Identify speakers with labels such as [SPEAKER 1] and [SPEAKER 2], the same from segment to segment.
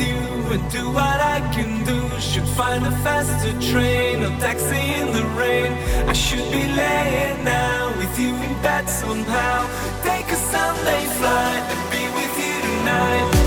[SPEAKER 1] you and do what I can do. Should find a faster train or taxi in the rain. I should be laying now with you in bed somehow. Take a Sunday flight and be with you tonight.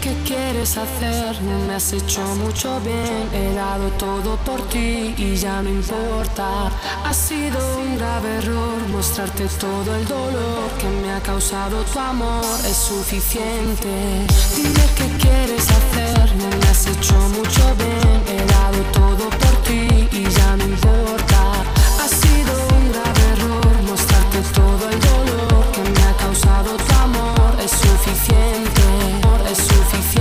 [SPEAKER 2] Qué quieres hacer, no me has hecho mucho bien. He dado todo por ti y ya no importa. Ha sido un grave error mostrarte todo el dolor que me ha causado tu amor. Es suficiente. Dime qué quieres hacer, no me has hecho mucho bien. He dado todo por ti y ya no importa. Ha sido un grave error mostrarte todo el dolor que me ha causado tu amor. Es suficiente. this
[SPEAKER 3] roofie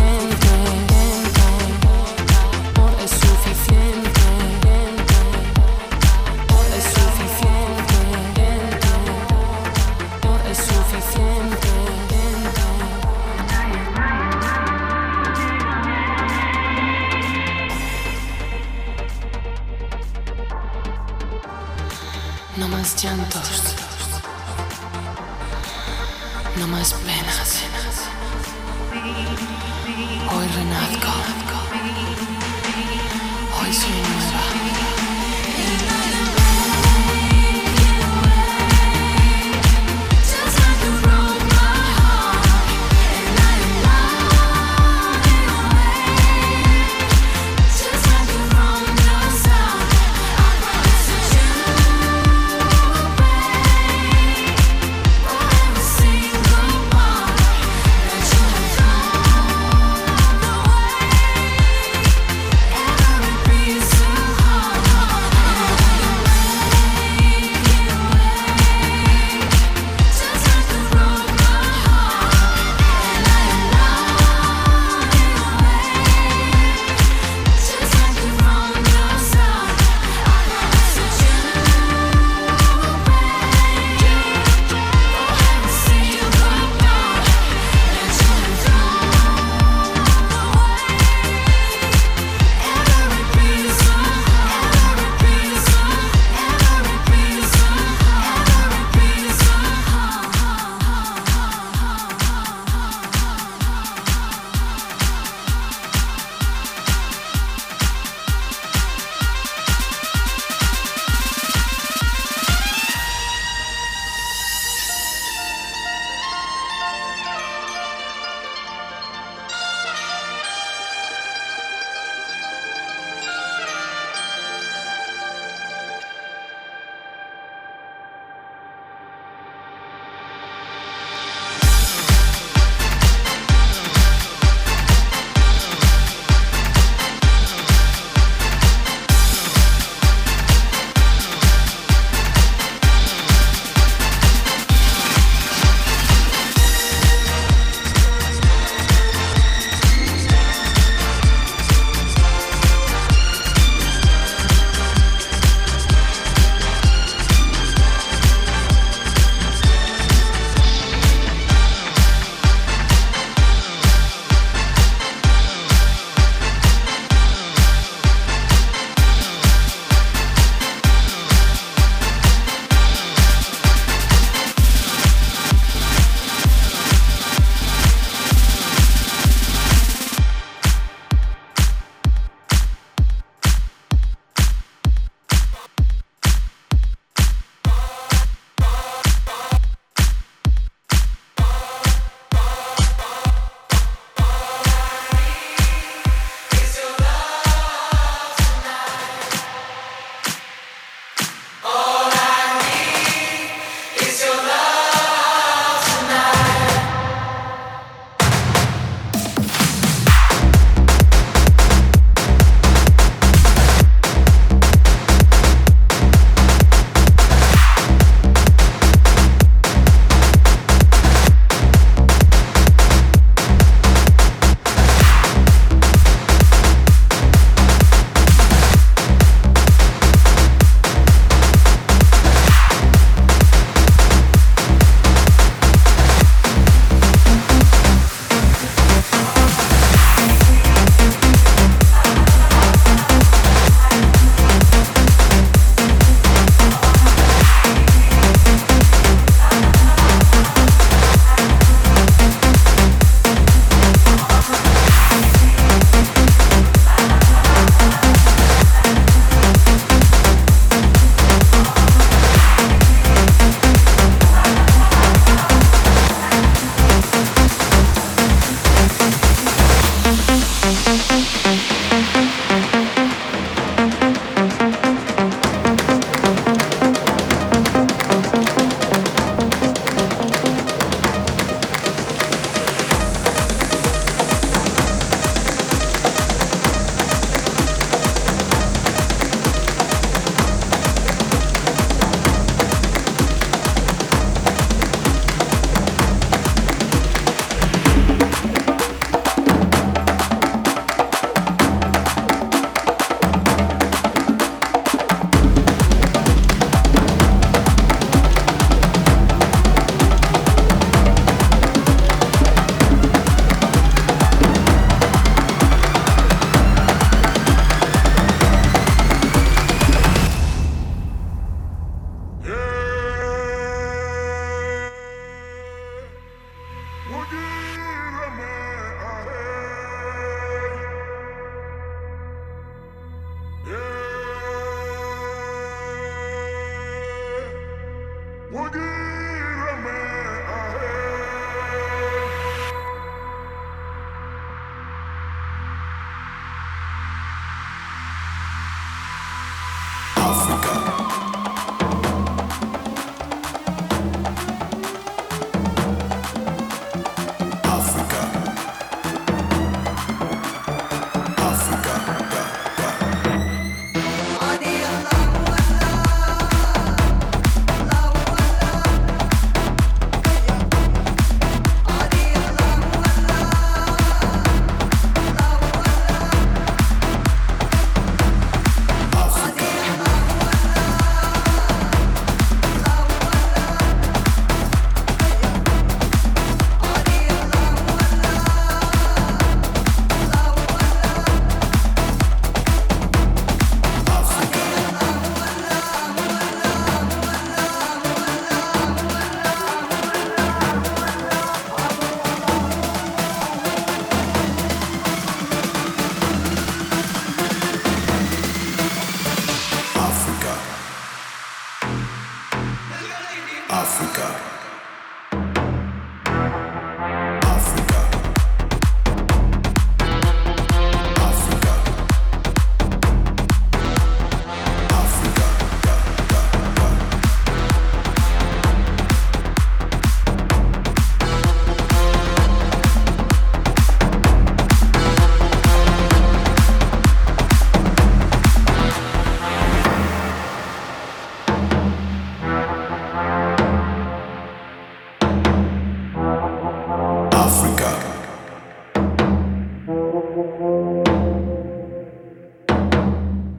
[SPEAKER 3] Thank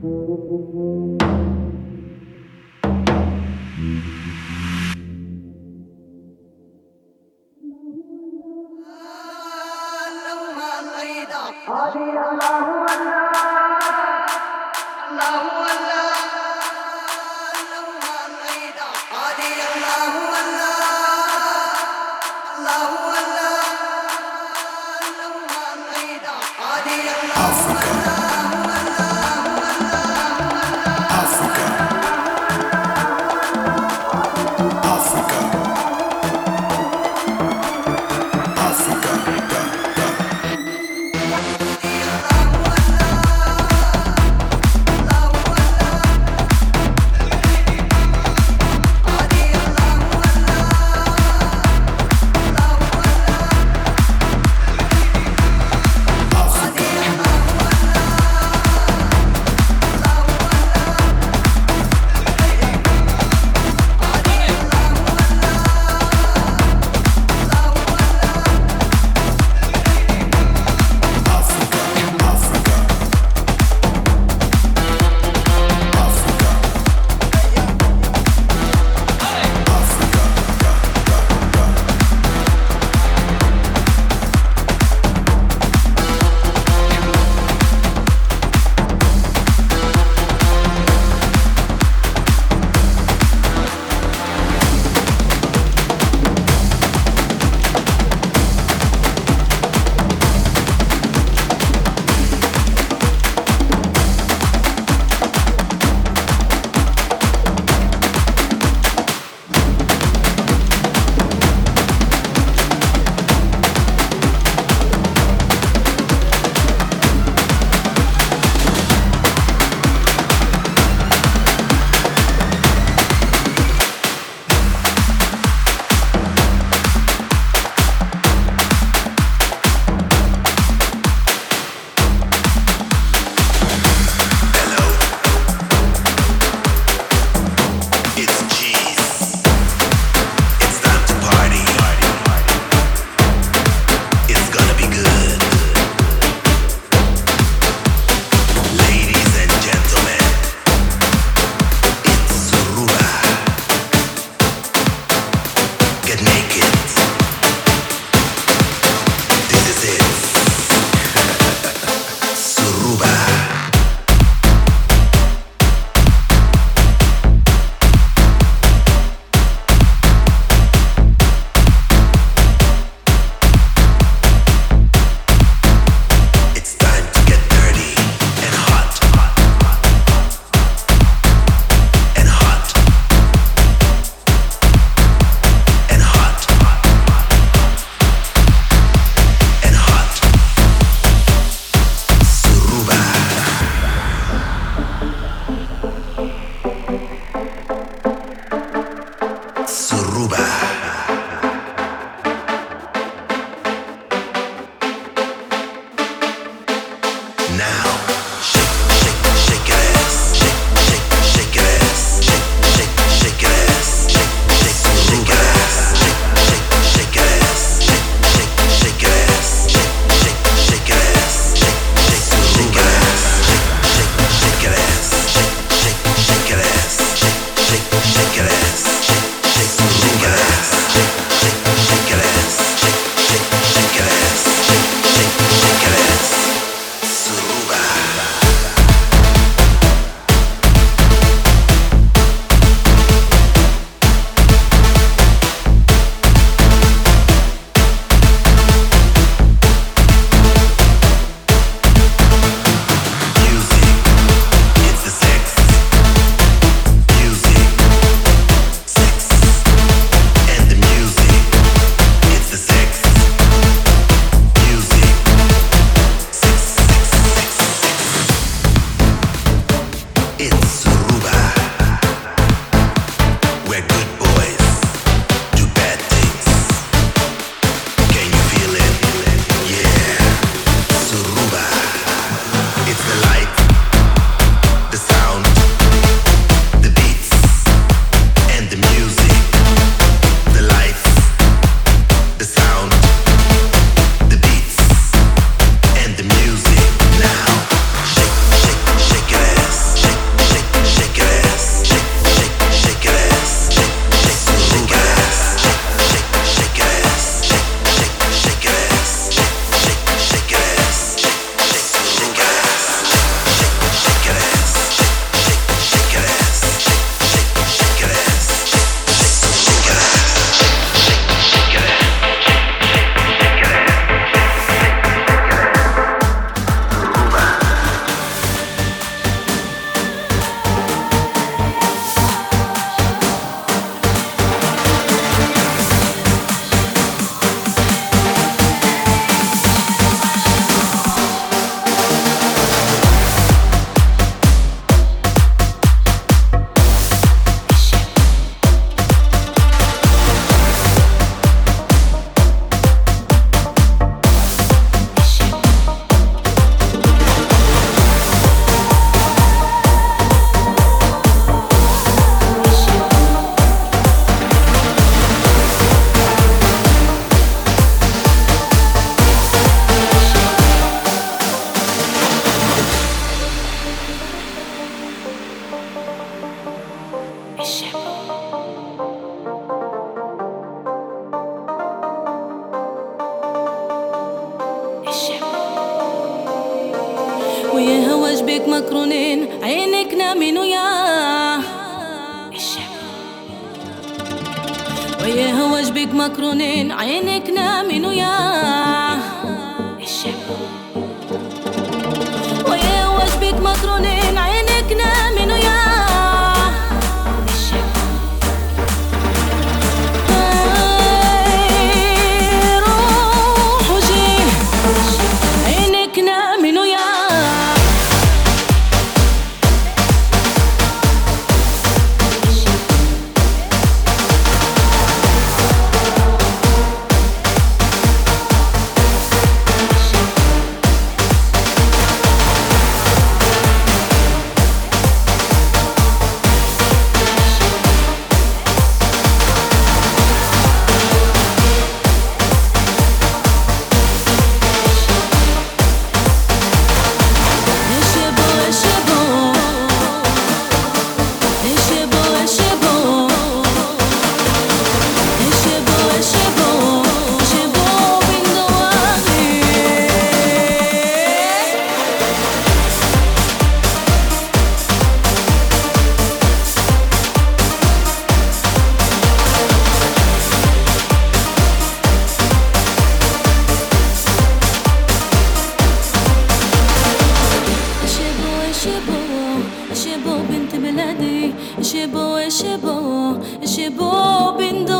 [SPEAKER 3] you. بك مكرونين عينك نامين وياه وياه وجبك مكرونين عينك نامين وياه وياه এসে
[SPEAKER 4] বো এসে বো বিন্দু